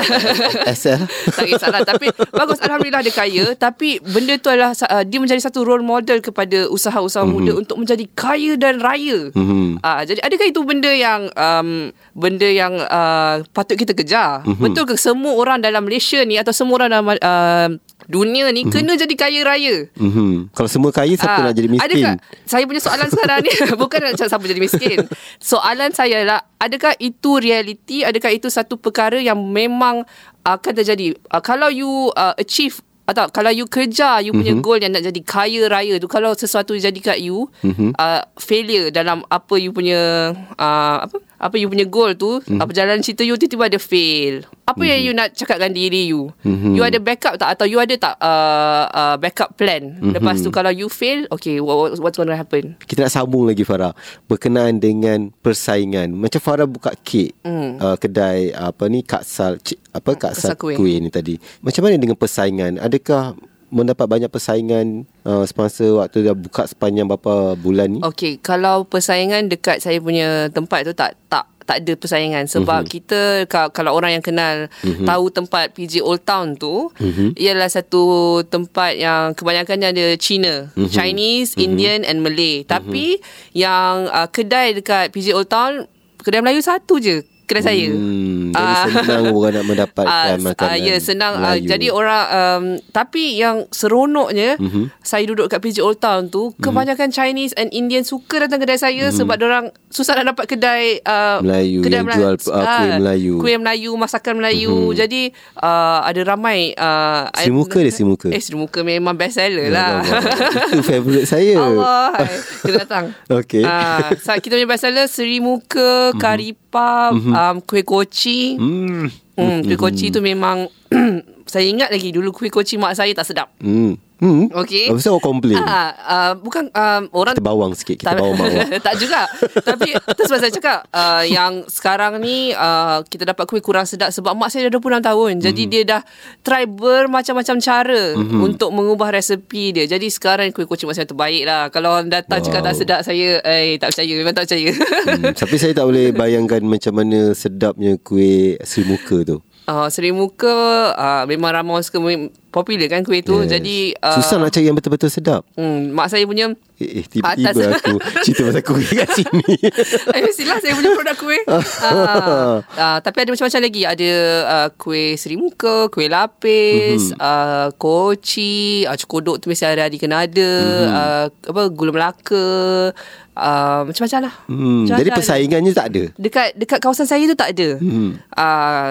SL. *laughs* tak kisahlah tapi bagus alhamdulillah dia kaya tapi benda tu adalah uh, dia menjadi satu role model kepada usaha-usaha mm-hmm. muda untuk menjadi kaya dan raya. Mhm. Ah jadi adakah itu benda yang um, benda yang uh, patut kita kejar? Mhm. Mm-hmm. Betul ke semua orang dalam Malaysia ni atau semua orang dalam uh, dunia ni mm-hmm. kena jadi kaya raya? Mhm. Kalau semua kaya siapa Ah, nak jadi miskin? Adakah saya punya soalan sekarang ni *laughs* bukan nak siapa jadi miskin. Soalan saya lah adakah itu realiti adakah itu satu perkara yang memang akan terjadi. Uh, kalau you uh, achieve atau kalau you kejar you punya mm-hmm. goal yang nak jadi kaya raya tu kalau sesuatu jadi kat you mm-hmm. uh, failure dalam apa you punya uh, apa apa you punya goal tu mm. apa jalan cerita you tiba-tiba ada fail apa mm-hmm. yang you nak cakapkan diri you mm-hmm. you ada backup tak atau you ada tak uh, uh, backup plan mm-hmm. lepas tu kalau you fail okay what, what's going to happen kita nak sambung lagi Farah berkenaan dengan persaingan macam Farah buka kek mm. uh, kedai apa ni Kak Sal apa Kak Sal kuih. kuih ni tadi macam mana dengan persaingan adakah mendapat banyak persaingan uh, sponsor waktu dah buka sepanjang berapa bulan ni? Okay, kalau persaingan dekat saya punya tempat tu tak tak tak ada persaingan sebab mm-hmm. kita kalau orang yang kenal mm-hmm. tahu tempat PJ Old Town tu mm-hmm. ialah satu tempat yang kebanyakannya ada Cina, mm-hmm. Chinese, mm-hmm. Indian and Malay. Mm-hmm. Tapi yang uh, kedai dekat PJ Old Town kedai Melayu satu je kedai saya. Hmm, jadi uh, senang orang nak mendapatkan *laughs* uh, makanan. Uh, ya, senang. Uh, jadi orang um, tapi yang seronoknya uh-huh. saya duduk kat PJ Old Town tu, uh-huh. kebanyakan Chinese and Indian suka datang kedai saya uh-huh. sebab orang susah nak dapat kedai uh, Melayu kedai yang Melayu. jual uh, kuih Melayu. Kuih Melayu, masakan Melayu. Uh-huh. Jadi uh, ada ramai uh, si muka dia si muka. Eh, si muka memang best seller ya, lah. *laughs* Itu favorite saya. Allah. Kena datang. *laughs* Okey. Uh, kita punya best seller Seri Muka, uh-huh. Kari Puff, uh-huh um, kuih koci. Hmm. Hmm, kuih koci tu memang *clears throat* saya ingat lagi dulu kuih koci mak saya tak sedap. Hmm. Hmm. Okay. Sebab orang komplain? Ah, uh, bukan um, orang kita bawang sikit, kita bawang bawang. *laughs* tak juga. Tapi terus sebab saya cakap uh, yang sekarang ni uh, kita dapat kuih kurang sedap sebab mak saya dah 26 tahun. Jadi mm. dia dah try bermacam-macam cara mm-hmm. untuk mengubah resepi dia. Jadi sekarang kuih kucing mak saya terbaik lah. Kalau orang datang wow. cakap tak sedap saya eh tak percaya memang tak percaya. hmm, *laughs* tapi saya tak boleh bayangkan macam mana sedapnya kuih Sri Muka tu. Uh, Seri Muka uh, Memang ramai orang suka Popular kan kuih tu yes. Jadi uh, Susah nak cari yang betul-betul sedap hmm, Mak saya punya Eh, eh tiba-tiba atas. aku Cerita pasal kuih kat *laughs* sini Eh mestilah saya punya produk kuih uh, *laughs* uh, Tapi ada macam-macam lagi Ada uh, kuih Seri Muka Kuih lapis mm-hmm. uh, Koci uh, Cokodok tu mesti ada di Kenada mm-hmm. uh, apa Gula Melaka uh, Macam-macam lah hmm, Jadi persaingannya tak ada Dekat dekat kawasan saya tu tak ada hmm. uh,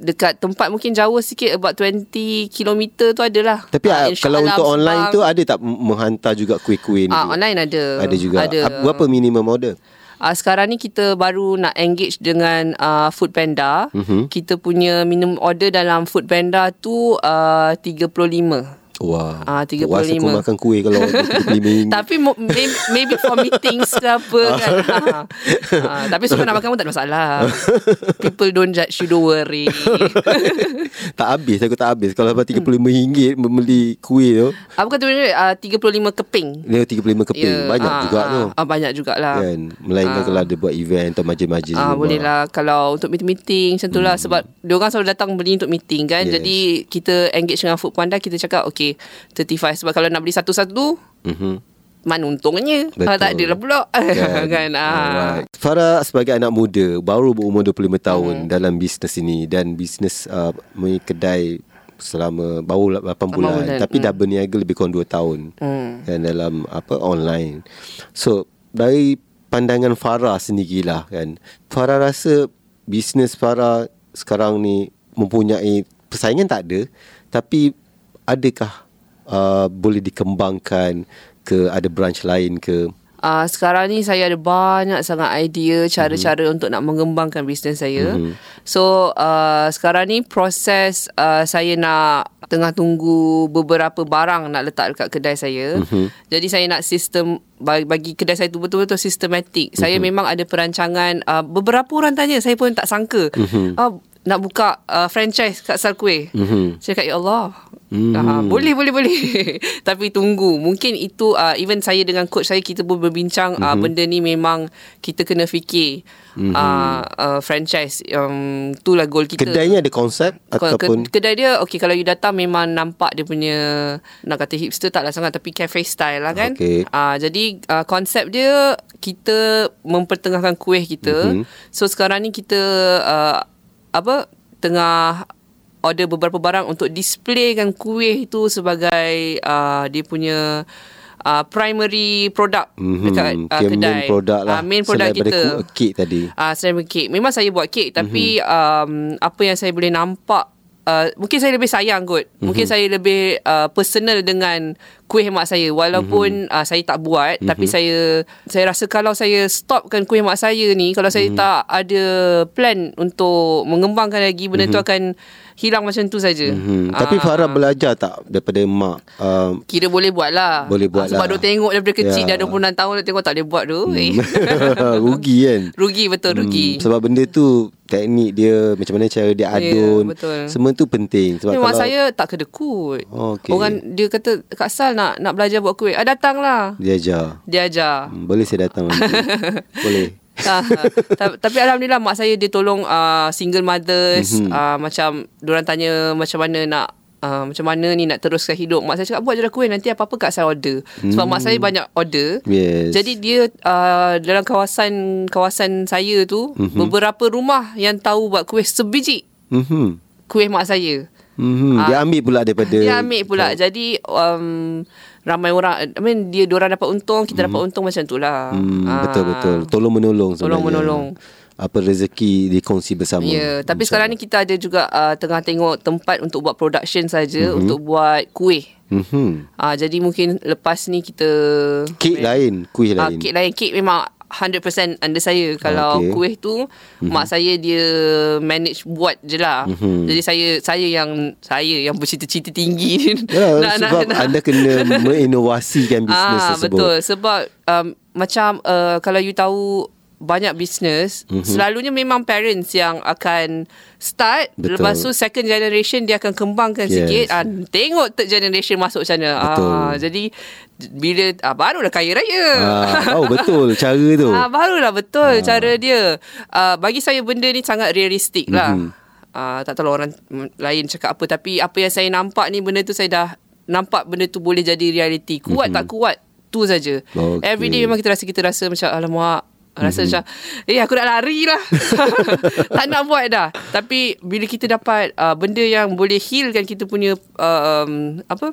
dekat tempat mungkin jauh sikit about 20 km tu adalah. Tapi uh, kalau untuk sebab online tu ada tak menghantar juga kuih-kuih ni? Ah uh, online ada. Ada juga. Ada. Berapa minimum order? Uh, sekarang ni kita baru nak engage dengan uh, Food Panda. Uh-huh. Kita punya minimum order dalam Food Panda tu uh, 35. Wah. Ah 35. Puas aku makan kuih kalau *laughs* 35 Tapi maybe for meetings ke apa kan. Ha. Ha. tapi suka nak makan pun tak ada masalah. *laughs* People don't judge you don't worry. *laughs* tak habis aku tak habis kalau dapat 35 hmm. ringgit membeli kuih tu. Apa kata uh, 35 keping. Dia 35 keping. Yeah. Banyak uh, juga uh, tu. Ah banyak jugalah. Kan. Melainkan uh. kalau ada buat event atau majlis-majlis. Ah boleh lah kalau untuk meeting-meeting macam tu lah hmm. sebab dia orang selalu datang beli untuk meeting kan. Yes. Jadi kita engage dengan Food Panda kita cakap okay 35 sebab kalau nak beli satu-satu mm-hmm. mana untungnya Betul. kalau tak ada lah pula *laughs* kan, kan? Ah. Farah sebagai anak muda baru berumur 25 tahun mm. dalam bisnes ini dan bisnes uh, kedai selama baru 8 bulan, bulan. tapi mm. dah berniaga lebih kurang 2 tahun mm. kan dalam apa online so dari pandangan Farah sendirilah kan Farah rasa bisnes Farah sekarang ni mempunyai persaingan tak ada tapi adakah uh, boleh dikembangkan ke ada branch lain ke Uh, sekarang ni saya ada banyak sangat idea cara-cara mm-hmm. untuk nak mengembangkan bisnes saya. Mm-hmm. So uh, sekarang ni proses uh, saya nak tengah tunggu beberapa barang nak letak dekat kedai saya. Mm-hmm. Jadi saya nak sistem bagi, bagi kedai saya tu betul-betul sistematik. Mm-hmm. Saya memang ada perancangan uh, beberapa orang tanya saya pun tak sangka. Mm-hmm. Uh, nak buka uh, franchise kat Sal Kuih. Mm-hmm. Saya kata, ya Allah. Mm. Uh, boleh, boleh, boleh. *laughs* Tapi tunggu. Mungkin itu, uh, even saya dengan coach saya, kita pun berbincang, mm-hmm. uh, benda ni memang kita kena fikir. Mm-hmm. Uh, uh, franchise. Um, itulah goal kita. Kedai ni ada konsep? ataupun Kedai dia, okay, kalau you datang memang nampak dia punya, nak kata hipster taklah sangat, tapi cafe style lah kan. Okay. Uh, jadi, uh, konsep dia, kita mempertengahkan kuih kita. Mm-hmm. So, sekarang ni kita... Uh, apa tengah order beberapa barang untuk displaykan kuih itu sebagai uh, dia punya uh, primary product mm-hmm. dekat uh, kedai. Main product lah. Uh, main product kita. Kek tadi. Ah, uh, selain kek. Memang saya buat kek tapi mm-hmm. um, apa yang saya boleh nampak uh, mungkin saya lebih sayang kot. Mungkin Mhm. saya lebih uh, personal dengan kuih mak saya walaupun Mhm. uh, saya tak buat tapi saya saya rasa kalau saya stopkan kuih mak saya ni kalau Mhm. saya tak ada plan untuk mengembangkan lagi benda tu akan hilang macam tu saja. Hmm. Tapi Ah, Farah belajar tak daripada mak? Um, Kira boleh buat lah Boleh buat Ah, Sebab lah. duk tengok daripada kecil Ya. Dah 26 tahun Dah tengok tak boleh buat tu eh. *laughs* rugi kan? Rugi betul rugi Hmm, sebab benda tu teknik dia macam mana cara dia Ya, adun betul. semua tu penting sebab Tapi kalau mak saya tak kedekut Oh, okey. Orang dia kata Kak Sal nak nak belajar buat kuih. Ah, Datanglah. Dia ajar. Dia ajar. Hmm, boleh saya datang nanti? *laughs* Boleh. Ah, ta- tapi alhamdulillah mak saya dia tolong uh, single mothers Mhm. uh, macam diorang tanya macam mana nak uh, macam mana ni nak teruskan hidup. Mak saya cakap buat je lah kuih nanti apa-apa kat saya order. Sebab mak saya banyak order. Yes. Jadi dia uh, dalam kawasan kawasan saya tu Mhm. beberapa rumah yang tahu buat kuih sebiji mhm. kuih mak saya mhm dia ambil pula daripada dia ambil pula jadi um, ramai orang I mean dia diorang dapat untung kita dapat untung macam tu lah Hmm, Ah. betul betul. Tolong menolong sebenarnya. Tolong menolong. Apa rezeki dikongsi bersama. Ya, tapi sekarang ni kita ada juga uh, tengah tengok tempat untuk buat production saja mm-hmm. untuk buat kuih. Mhm. Ah uh, jadi mungkin lepas ni kita Kek lain, kuih lain. kek lain. Kek memang 100% under saya. Kalau okay. kuih tu mm-hmm. mak saya dia manage buat je lah. Mhm. Mm-hmm. Jadi saya saya yang saya yang bercita-cita tinggi. *laughs* Ya, sebab anda kena *laughs* menginovasikan bisnes ah, tersebut. Betul sebab um, macam uh, kalau you tahu banyak bisnes Mhm. mm-hmm. selalunya memang parents yang akan start Betul. lepas tu second generation dia akan kembangkan Yes. sikit ah, tengok third generation masuk macam mana Betul. ah, jadi bila ah, barulah kaya raya Ah, oh *laughs* betul cara tu. Ah, barulah betul ah. cara dia. Ah, bagi saya benda ni sangat realistik lah. Mhm. Ah, tak tahu lah orang lain cakap apa tapi apa yang saya nampak ni benda tu saya dah nampak benda tu boleh jadi realiti. Kuat tak kuat tu saja. Okey. Every day memang kita rasa kita rasa macam alamak Rasa macam Eh aku nak lari lah *laughs* Tak nak buat dah Tapi Bila kita dapat uh, Benda yang boleh healkan Kita punya uh, um, Apa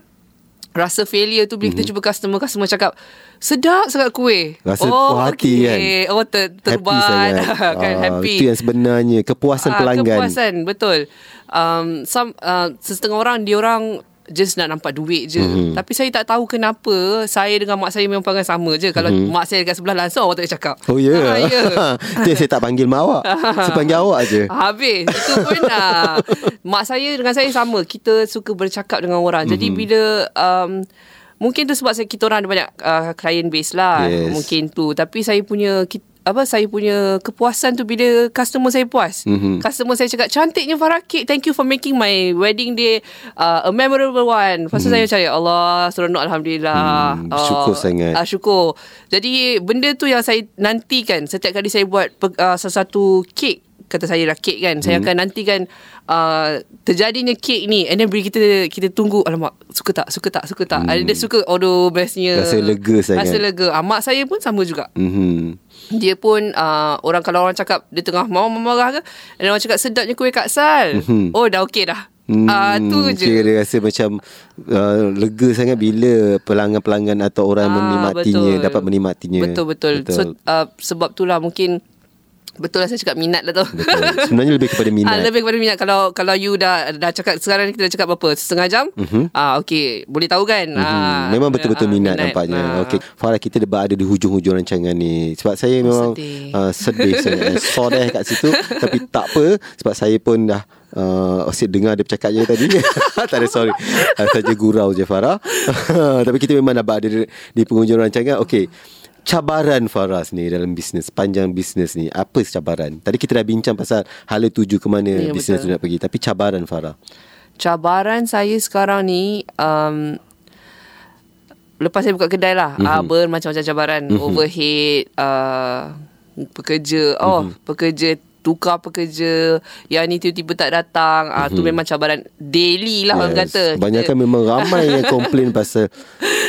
Rasa failure tu Bila kita jumpa customer Customer cakap Sedap sangat kuih Rasa puas hati kan? Oh ter, Happy terbat sangat. *laughs* kan Ah, Happy Itu yang sebenarnya kepuasan Ah, pelanggan. Kepuasan betul. Um, some uh, setengah orang dia orang just nak nampak duit je. Mhm. Mm-hmm. Tapi saya tak tahu kenapa saya dengan mak saya memang perangai sama je. Kalau mm-hmm. mak saya dekat sebelah langsung awak tak boleh cakap. Oh ya. Ah, ya. *laughs* Itu yang saya tak panggil mak awak. Saya panggil awak je. *laughs* Habis Itu pun uh, Mak saya dengan saya sama Kita suka bercakap dengan orang mm-hmm. Jadi Mhm. bila um, Mungkin tu sebab saya, kita orang ada banyak uh, client base lah Yes. Mungkin tu Tapi saya punya kita, apa saya punya kepuasan tu bila customer saya puas. Mhm. Customer saya cakap cantiknya Farah cake. Thank you for making my wedding day uh, a memorable one. Lepas tu saya macam ya Allah seronok alhamdulillah. Mhm, syukur sangat. Uh, syukur. Jadi benda tu yang saya nantikan setiap kali saya buat uh, sesuatu kek kata saya lah kek kan. Saya Hmm. akan nantikan uh, terjadinya kek ni and then bila kita kita tunggu alamak suka tak suka tak suka tak. Hmm. Dia suka aduh bestnya. Rasa lega sangat. Rasa lega. Ah, mak saya pun sama juga Mhm. Dia pun uh, orang kalau orang cakap dia tengah mau marah ke dan orang cakap sedapnya kuih Kak Sal. Mhm. Oh dah okey dah. Hmm, Ah uh, tu je. Kira dia rasa macam uh, lega sangat bila pelanggan-pelanggan atau orang Ah, menikmatinya betul. dapat menikmatinya. Betul betul. So uh, sebab itulah mungkin betul lah saya cakap minat lah tu. Betul. Sebenarnya lebih kepada *laughs* minat. Ah, lebih kepada minat kalau kalau you dah dah cakap sekarang ni kita dah cakap berapa setengah jam Mhm. ah okey boleh tahu kan Mhm. ah Memang betul-betul ah, minat, nampaknya. Ah. Okey, Farah kita dah ada di hujung-hujung rancangan ni. Sebab saya memang sedih. uh, sedih sangat. *laughs* Soreh kat situ tapi tak apa sebab saya pun dah Uh, asyik dengar dia bercakap je tadi *laughs* Tak ada sorry uh, Saja gurau je Farah Tapi kita memang dapat ada di, di penghujung rancangan Okey Cabaran Faras ni dalam bisnes Panjang bisnes ni Apa cabaran Tadi kita dah bincang pasal Hala tuju ke mana Ya, Bisnes tu nak pergi Tapi cabaran Farah cabaran saya sekarang ni um, lepas saya buka kedai lah Mhm. mm-hmm. uh, bermacam-macam cabaran mm-hmm. overhead uh, pekerja oh Mhm. mm-hmm. pekerja tukar pekerja yang ni tiba-tiba tak datang. Uh, tu memang cabaran daily lah orang kata. Kebanyakan memang ramai yang komplain pasal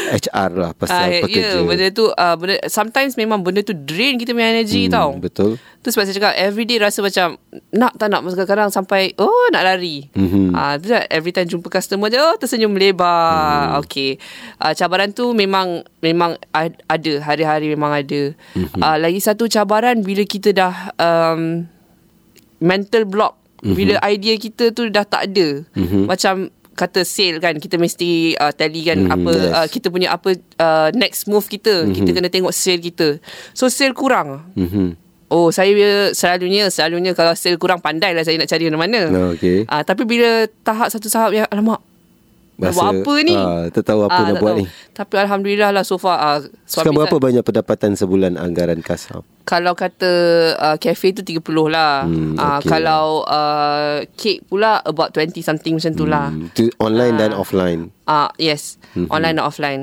HR lah *laughs* Pasal Ah, ya, pekerja. yeah, benda tu uh, benda, sometimes memang benda tu drain kita punya energy Hmm, tau. Betul. Tu sebab saya cakap Everyday rasa macam Nak tak nak Kadang-kadang sampai Oh nak lari. Mhm. Ah, tu lah, Every time jumpa customer je oh, Tersenyum lebar. Hmm. Okay. Ah, Cabaran tu memang Memang ad- ada Hari-hari memang ada. Mhm. ah, Lagi satu cabaran Bila kita dah um, Mental block mm-hmm. bila idea kita tu dah tak ada mm-hmm. macam kata sale kan kita mesti uh, tally kan mm, apa yes. uh, kita punya apa uh, next move kita mm-hmm. kita kena tengok sale kita so sale kurang mm-hmm. oh saya selalunya selalunya kalau sale kurang pandai lah saya nak cari mana-mana oh, okay. uh, tapi bila tahap satu tahap yang alamak Rasa, buat apa ni? Uh, tak tahu apa uh, nak buat tahu. ni. Tapi Alhamdulillah lah so far. Uh, Sekarang berapa banyak pendapatan sebulan anggaran kasam? Kalau kata uh, cafe tu 30 lah. Hmm, uh, Kalau uh, cake pula about 20 something macam tu lah. Hmm, online uh, dan offline? Uh, yes. Mm-hmm. Online dan offline.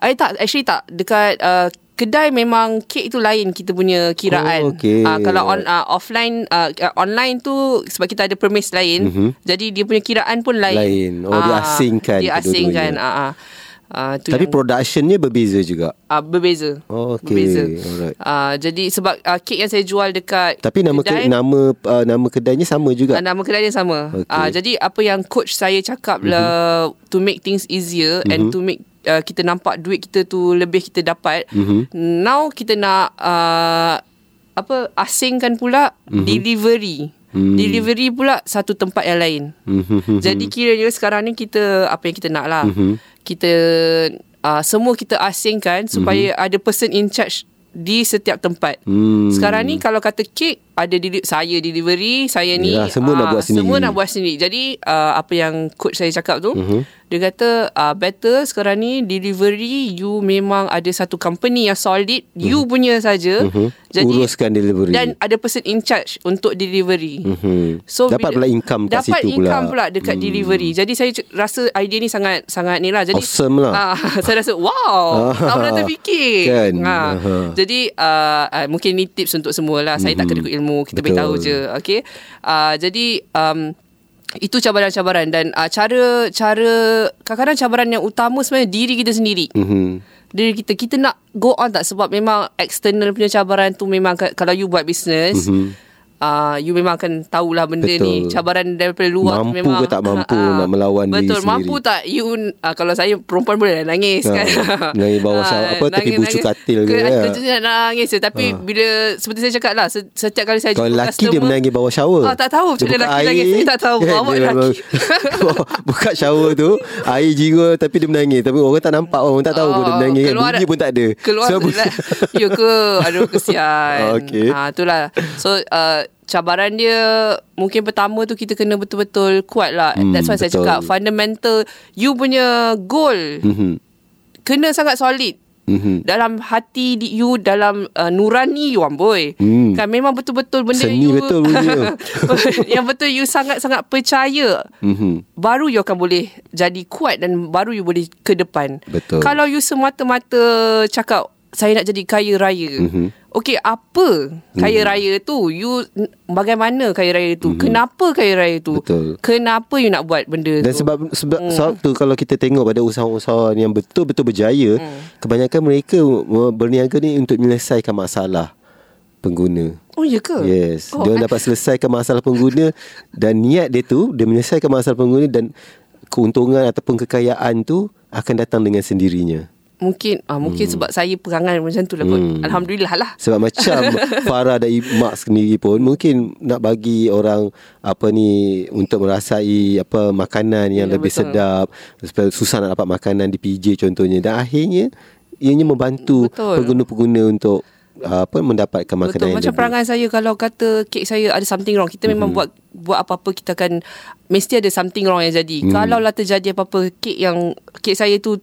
I tak, actually tak. Dekat uh, kedai memang kek tu lain kita punya kiraan. Oh, okay. uh, kalau on uh, offline uh, online tu sebab kita ada permis lain. Mm-hmm. Jadi dia punya kiraan pun lain. Lain. Oh uh, diasingkan. Diasingkan. Ah uh, Uh, Tapi productionnya berbeza juga. Ah uh, berbeza. Oh, okay. Berbeza. Alright. Uh, jadi sebab uh, kek yang saya jual dekat Tapi nama kedai, ke, nama uh, nama kedainya sama juga. Uh, nama kedainya sama. Okay. Uh, jadi apa yang coach saya cakap mm-hmm. lah to make things easier mm-hmm. and mhm. to make uh, kita nampak duit kita tu lebih kita dapat. Mm-hmm. Now kita nak uh, apa asingkan pula mm-hmm. delivery. Mm. Delivery pula satu tempat yang lain. Mm-hmm. Jadi kiranya sekarang ni kita apa yang kita nak lah. Mm-hmm. Kita uh, semua kita asingkan supaya mm-hmm. ada person in charge di setiap tempat. Hmm. Sekarang ni kalau kata kek ada dili- saya delivery, saya ni Yalah, semua uh, nak buat sendiri. Semua nak buat sendiri. Jadi uh, apa yang coach saya cakap tu, uh-huh. dia kata uh, better sekarang ni delivery you memang ada satu company yang solid, uh-huh. you punya saja. Uh-huh. Jadi uruskan delivery. Dan ada person in charge untuk delivery. Uh-huh. So dapat pula income kat situ pula. Dapat income pula dekat hmm. delivery. Jadi saya rasa idea ni sangat sangat ni lah. Jadi awesome lah. Uh, *laughs* saya rasa wow, tak pernah *laughs* terfikir. Kan. Ha. Uh-huh. Jadi uh, uh, mungkin ni tips untuk semua lah. Saya uh-huh. tak kena ikut ilmu, kita beritahu je. Okay. Uh, jadi um, itu cabaran-cabaran dan uh, cara cara kadang-kadang cabaran yang utama sebenarnya diri kita sendiri. Uh-huh diri kita kita nak go on tak sebab memang external punya cabaran tu memang kalau you buat business mm-hmm uh, you memang akan tahulah benda betul. ni cabaran daripada luar mampu memang ke tak mampu uh, nak melawan betul, diri sendiri? Betul mampu tak? You uh, kalau saya perempuan boleh nangis uh, kan. nangis bawah uh, apa nangis, tepi bucu katil ke, ke ya. nangis tapi uh. bila seperti saya cakap lah setiap kali saya kalau lelaki dia menangis bawah shower uh, tak tahu macam mana lelaki nangis. saya tak tahu *laughs* awak lelaki. *laughs* Buka shower tu air jiwa tapi dia menangis. Tapi orang tak nampak orang tak tahu pun dia menangis. keluar, bunyi pun tak ada. keluar so, *laughs* ya ke? Aduh kesian. Okay. uh, itulah. So uh, cabaran dia mungkin pertama tu kita kena betul-betul kuat lah. Hmm, That's why betul. saya cakap fundamental you punya goal mm-hmm. kena sangat solid. Mm-hmm. Dalam hati di you Dalam uh, nurani you boy mm. Kan memang betul-betul benda Seni you betul *laughs* Yang betul you sangat-sangat percaya mm-hmm. Baru you akan boleh Jadi kuat Dan baru you boleh ke depan Betul Kalau you semata-mata Cakap Saya nak jadi kaya raya mm-hmm. Okey, apa kaya hmm. raya tu? You bagaimana kaya raya tu? Hmm. Kenapa kaya raya tu? Betul. Kenapa you nak buat benda Dan tu? Dan sebab sebab hmm. sebab tu kalau kita tengok pada usahawan-usahawan yang betul-betul berjaya, hmm. kebanyakan mereka berniaga ni untuk menyelesaikan masalah pengguna. Oh, ya ke? Yes. Oh, dia eh. dapat selesaikan masalah pengguna dan niat dia tu dia menyelesaikan masalah pengguna dan keuntungan ataupun kekayaan tu akan datang dengan sendirinya mungkin uh, mungkin hmm. sebab saya perangai macam tu lah hmm. alhamdulillah lah sebab macam *laughs* Farah dan Mak sendiri pun mungkin nak bagi orang apa ni untuk merasai apa makanan yang ya, lebih betul. sedap susah nak dapat makanan di PJ contohnya dan akhirnya ianya membantu pengguna-pengguna untuk uh, apa mendapatkan makanan Betul. yang macam lebih. perangai saya kalau kata kek saya ada something wrong kita memang mm-hmm. buat buat apa-apa kita akan mesti ada something wrong yang jadi mm. kalau lah terjadi apa-apa kek yang kek saya tu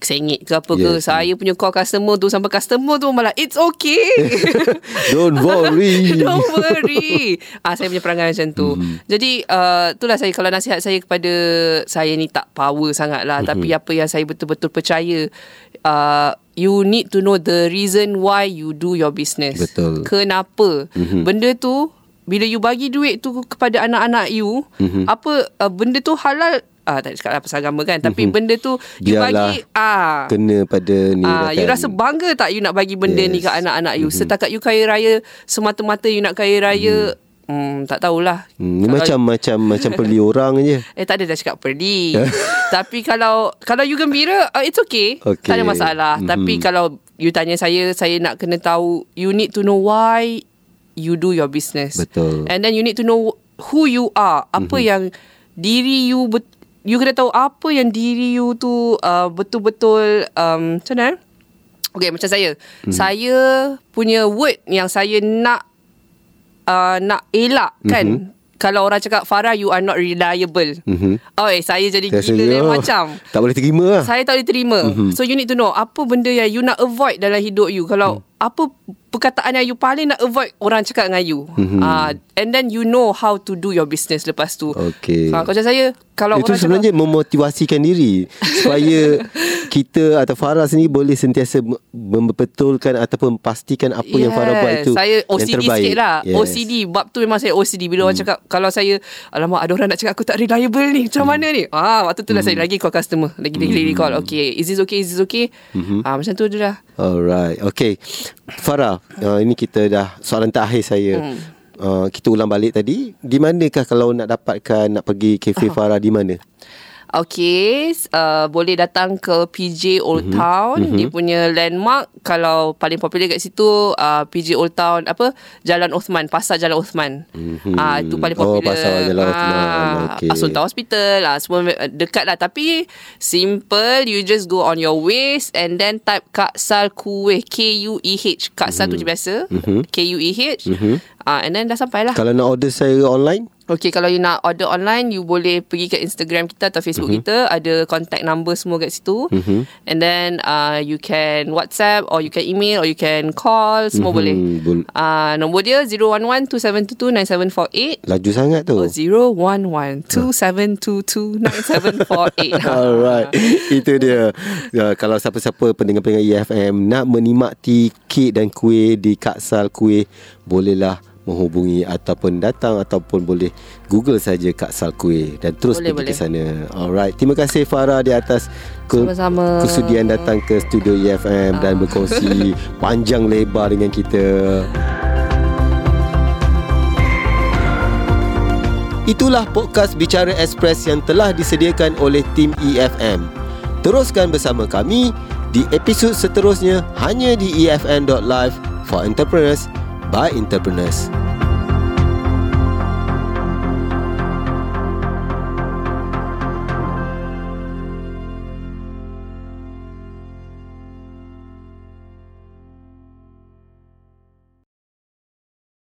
sengit ke apa ke. Saya punya call customer tu sampai customer tu malah it's okay. *laughs* Don't worry. *laughs* Don't worry. Ah saya punya perangai macam tu. Mm-hmm. jadi uh, itulah saya kalau nasihat saya kepada saya ni tak power sangat lah mm-hmm. tapi apa yang saya betul-betul percaya uh, you need to know the reason why you do your business. Betul. Kenapa? Mm-hmm. benda tu bila you bagi duit tu kepada anak-anak you mm-hmm. apa uh, benda tu halal ah tak cakap lah pasal agama kan tapi mm-hmm. benda tu you Biarlah bagi ah kena pada ni ah you rasa bangga tak you nak bagi benda yes. ni ke anak-anak you mm-hmm. setakat you kaya raya semata-mata you nak kaya raya mm. Hmm, tak tahulah. Hmm, ni macam macam macam perli orang je. *laughs* Eh tak ada dah cakap perli. *laughs* Tapi kalau kalau you gembira, uh, it's okay. okay. Tak ada masalah. Mm-hmm. Tapi kalau you tanya saya, saya nak kena tahu you need to know why you do your business. Betul. And then you need to know who you are, apa mm-hmm. yang diri you bet, you kena tahu apa yang diri you tu uh, betul-betul um, macam mana? eh? Okay, macam saya. Mm-hmm. Saya punya word yang saya nak uh, nak elak kan. Mm-hmm. Kalau orang cakap Farah you are not reliable. Mhm. Oh, eh, saya jadi Rasanya, gila lain oh, macam. Tak boleh terima lah Saya tak boleh terima. Mm-hmm. So you need to know apa benda yang you nak avoid dalam hidup you. Kalau mm. apa perkataan yang you paling nak avoid orang cakap dengan you. Mm-hmm. Uh, and then you know how to do your business lepas tu. Okay. Uh, macam saya kalau Itu orang sebenarnya memotivasikan diri Supaya *laughs* kita atau Farah sendiri boleh sentiasa me- membetulkan ataupun pastikan apa yang Farah buat itu Saya yang OCD terbaik. sikit lah yes. OCD Bab tu memang saya OCD Bila hmm. orang cakap Kalau saya Alamak ada orang nak cakap Aku tak reliable ni Macam hmm. mana ni ah, Waktu tu lah saya lagi call customer Lagi lagi lagi call Okay is this okay Is this okay hmm. ah, Macam tu je lah Alright, okay. Farah, uh, ini kita dah soalan terakhir saya. Hmm. Uh, kita ulang balik tadi. Di manakah kalau nak dapatkan nak pergi kafe uh-huh. Farah di mana? Okay uh, Boleh datang ke PJ Old mm-hmm. Town mm-hmm. Dia punya landmark Kalau paling popular kat situ uh, PJ Old Town Apa Jalan Osman Pasar Jalan Osman mm-hmm. uh, Itu paling Oh, popular Pasar Jalan Osman. Okay. Sultan Hospital uh, Semua dekat lah Tapi Simple You just go on your waist And then type Kaksal Kueh K-U-E-H Kaksal mm-hmm. tu je biasa mm-hmm. K-U-E-H mm-hmm. uh, And then dah sampai lah Kalau nak order saya online? Okay, kalau you nak order online, you boleh pergi ke Instagram kita atau Facebook mm-hmm. kita. Ada contact number semua kat situ. Mm-hmm. And then uh, you can WhatsApp or you can email or you can call. Semua mm-hmm. boleh. Uh, nombor dia 011-2722-9748. Laju sangat tu. Oh, 011-2722-9748. *laughs* Alright, itu dia. Ya, kalau siapa-siapa pendengar-pendengar EFM nak menikmati kek dan kuih di Kaksal Kuih, bolehlah menghubungi ataupun datang ataupun boleh Google saja Kak Sal Kuih dan terus Boleh, pergi boleh. ke sana. Alright, terima kasih Farah di atas ke- Sama-sama. kesudian datang ke studio EFM dan berkongsi *laughs* panjang lebar dengan kita. Itulah podcast Bicara Express yang telah disediakan oleh tim EFM. Teruskan bersama kami di episod seterusnya hanya di E efn.live for entrepreneurs by entrepreneurs.